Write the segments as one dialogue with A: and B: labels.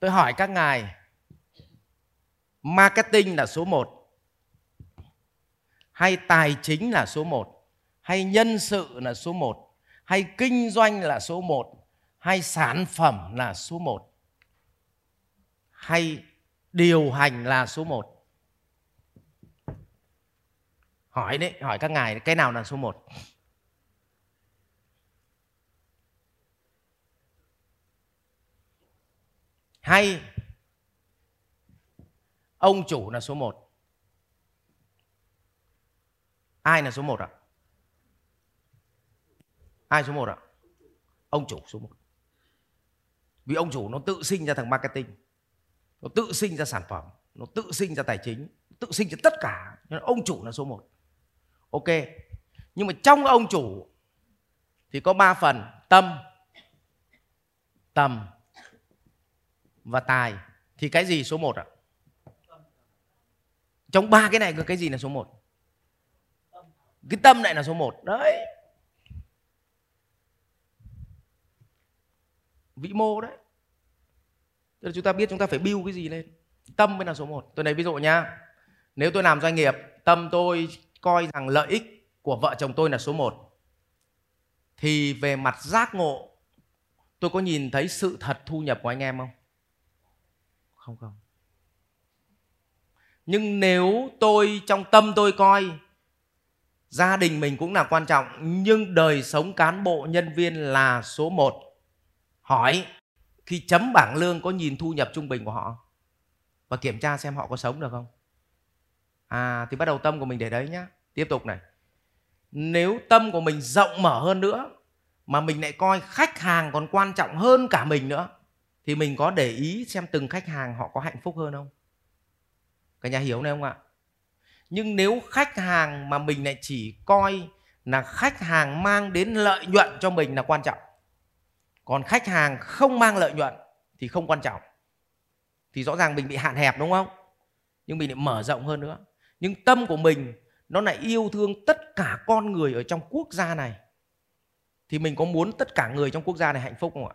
A: tôi hỏi các ngài, marketing là số 1 hay tài chính là số 1 hay nhân sự là số 1 hay kinh doanh là số 1 hay sản phẩm là số 1 hay điều hành là số 1 hỏi đấy, hỏi các ngài, cái nào là số 1 hay. Ông chủ là số 1 ai là số 1 ạ? À? ai số 1 ạ? À? ông chủ số 1 vì ông chủ nó tự sinh ra thằng marketing, nó tự sinh ra sản phẩm, nó tự sinh ra tài chính tự sinh ra tất cả. Nên ông chủ là số 1 ok. Nhưng mà trong ông chủ thì có 3 phần. Tâm. Tầm và tài, thì cái gì số 1 ạ? Trong ba cái này, cái gì là số 1 cái tâm lại là số 1 đấy. Vĩ mô đấy. Tức là chúng ta biết chúng ta phải build cái gì lên. Tâm mới là số 1 tôi lấy ví dụ nhá. Nếu tôi làm doanh nghiệp, tâm tôi coi rằng lợi ích của vợ chồng tôi là số 1 thì về mặt giác ngộ, tôi có nhìn thấy sự thật thu nhập của anh em không? Không không. Nhưng nếu tôi trong tâm tôi coi, gia đình mình cũng là quan trọng, nhưng đời sống cán bộ nhân viên là số 1 hỏi, khi chấm bảng lương có nhìn thu nhập trung bình của họ và kiểm tra xem họ có sống được không? À thì bắt đầu tâm của mình để đấy nhá. Tiếp tục này. Nếu tâm của mình rộng mở hơn nữa, mà mình lại coi khách hàng còn quan trọng hơn cả mình nữa thì mình có để ý xem từng khách hàng họ có hạnh phúc hơn không? Cả nhà hiểu này không ạ? Nhưng nếu khách hàng mà mình lại chỉ coi là khách hàng mang đến lợi nhuận cho mình là quan trọng. Còn khách hàng không mang lợi nhuận thì không quan trọng. Thì rõ ràng mình bị hạn hẹp đúng không? Nhưng mình lại mở rộng hơn nữa. Nhưng tâm của mình, nó lại yêu thương tất cả con người ở trong quốc gia này. Thì mình có muốn tất cả người trong quốc gia này hạnh phúc không ạ?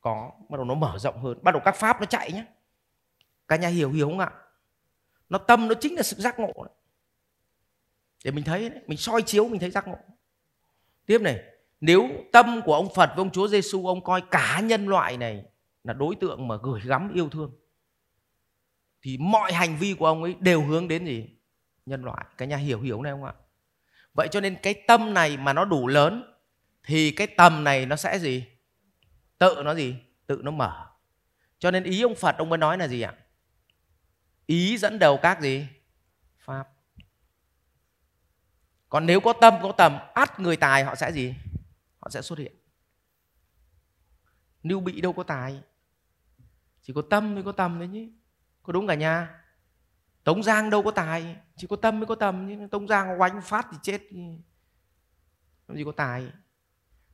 A: Có, bắt đầu nó mở rộng hơn. Bắt đầu các pháp nó chạy nhé cả nhà hiểu hiểu không ạ? Nó tâm nó chính là sự giác ngộ đấy. để mình thấy đấy. mình soi chiếu, mình thấy giác ngộ. Tiếp này, nếu tâm của ông Phật với ông Chúa Giêsu ông coi cả nhân loại này là đối tượng mà gửi gắm yêu thương, thì mọi hành vi của ông ấy đều hướng đến gì? Nhân loại. Cái nhà hiểu hiểu này không ạ? Vậy cho nên cái tâm này mà nó đủ lớn, thì cái tầm này nó sẽ gì? Tự nó gì? Tự nó mở. Cho nên ý ông phật, ông mới nói là gì ạ? Ý dẫn đầu các gì? Pháp. Còn nếu có tâm, có tầm, ắt người tài, họ sẽ gì? Họ sẽ xuất hiện. Lưu bị đâu có tài. Chỉ có tâm mới có tầm đấy nhỉ có đúng cả nhà? Tống giang đâu có tài. Chỉ có tâm mới có tầm chứ tống giang oanh phát thì chết làm gì có tài.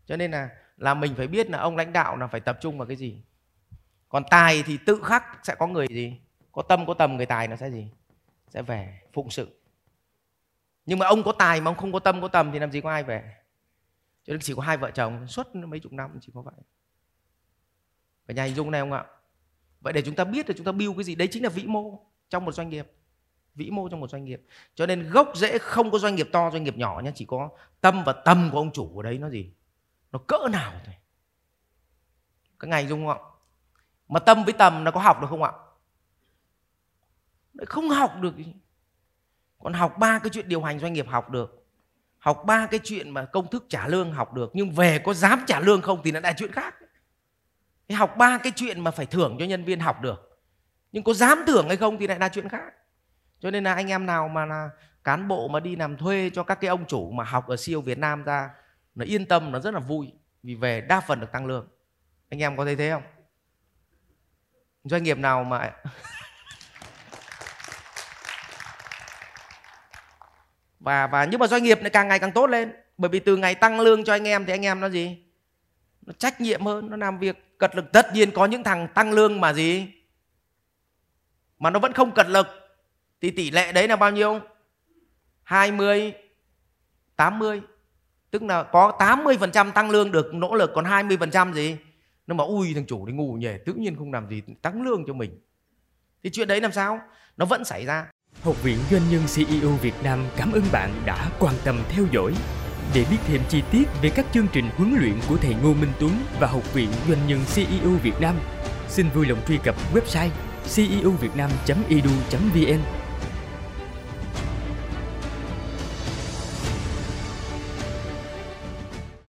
A: Cho nên là là mình phải biết là ông lãnh đạo là phải tập trung vào cái gì. Còn tài thì tự khắc sẽ có người gì? Có tâm, có tầm, người tài nó sẽ gì? Sẽ về phụng sự. Nhưng mà ông có tài mà ông không có tâm, có tầm thì làm gì có ai về? Cho nên chỉ có hai vợ chồng, suốt mấy chục năm chỉ có vậy. Cả nhà hình dung này không ạ? Vậy để chúng ta biết là chúng ta build cái gì, đấy chính là vĩ mô trong một doanh nghiệp. Vĩ mô trong một doanh nghiệp. Cho nên gốc rễ không có doanh nghiệp to, doanh nghiệp nhỏ nhé chỉ có tâm và tâm của ông chủ ở đấy nó gì? Nó cỡ nào thôi các ngài dung không ạ? Mà tâm với tầm nó có học được không ạ? Không học được còn học ba cái chuyện điều hành doanh nghiệp học được. Học ba cái chuyện mà công thức trả lương học được. Nhưng về có dám trả lương không thì nó là chuyện khác. Học ba cái chuyện mà phải thưởng cho nhân viên học được. Nhưng có dám thưởng hay không thì lại là chuyện khác. Cho nên là anh em nào mà là cán bộ mà đi làm thuê cho các cái ông chủ mà học ở siêu Việt Nam ra nó yên tâm, nó rất là vui vì về đa phần được tăng lương. Anh em có thấy thế không? Doanh nghiệp nào mà và và nhưng mà doanh nghiệp lại càng ngày càng tốt lên. Bởi vì từ ngày tăng lương cho anh em thì anh em nó gì? Nó trách nhiệm hơn, nó làm việc cật lực. Tất nhiên có những thằng tăng lương mà gì? Mà nó vẫn không cật lực. Thì tỷ lệ đấy là bao nhiêu? 20 80 tức là có 80% tăng lương được nỗ lực còn 20% gì? Nó mà ui thằng chủ đi ngu nhỉ tự nhiên không làm gì tăng lương cho mình. Thì chuyện đấy làm sao? Nó vẫn xảy ra.
B: Học viện Doanh nhân CEO Việt Nam cảm ơn bạn đã quan tâm theo dõi. Để biết thêm chi tiết về các chương trình huấn luyện của thầy Ngô Minh Tuấn và Học viện Doanh nhân CEO Việt Nam, xin vui lòng truy cập website ceovietnam.edu.vn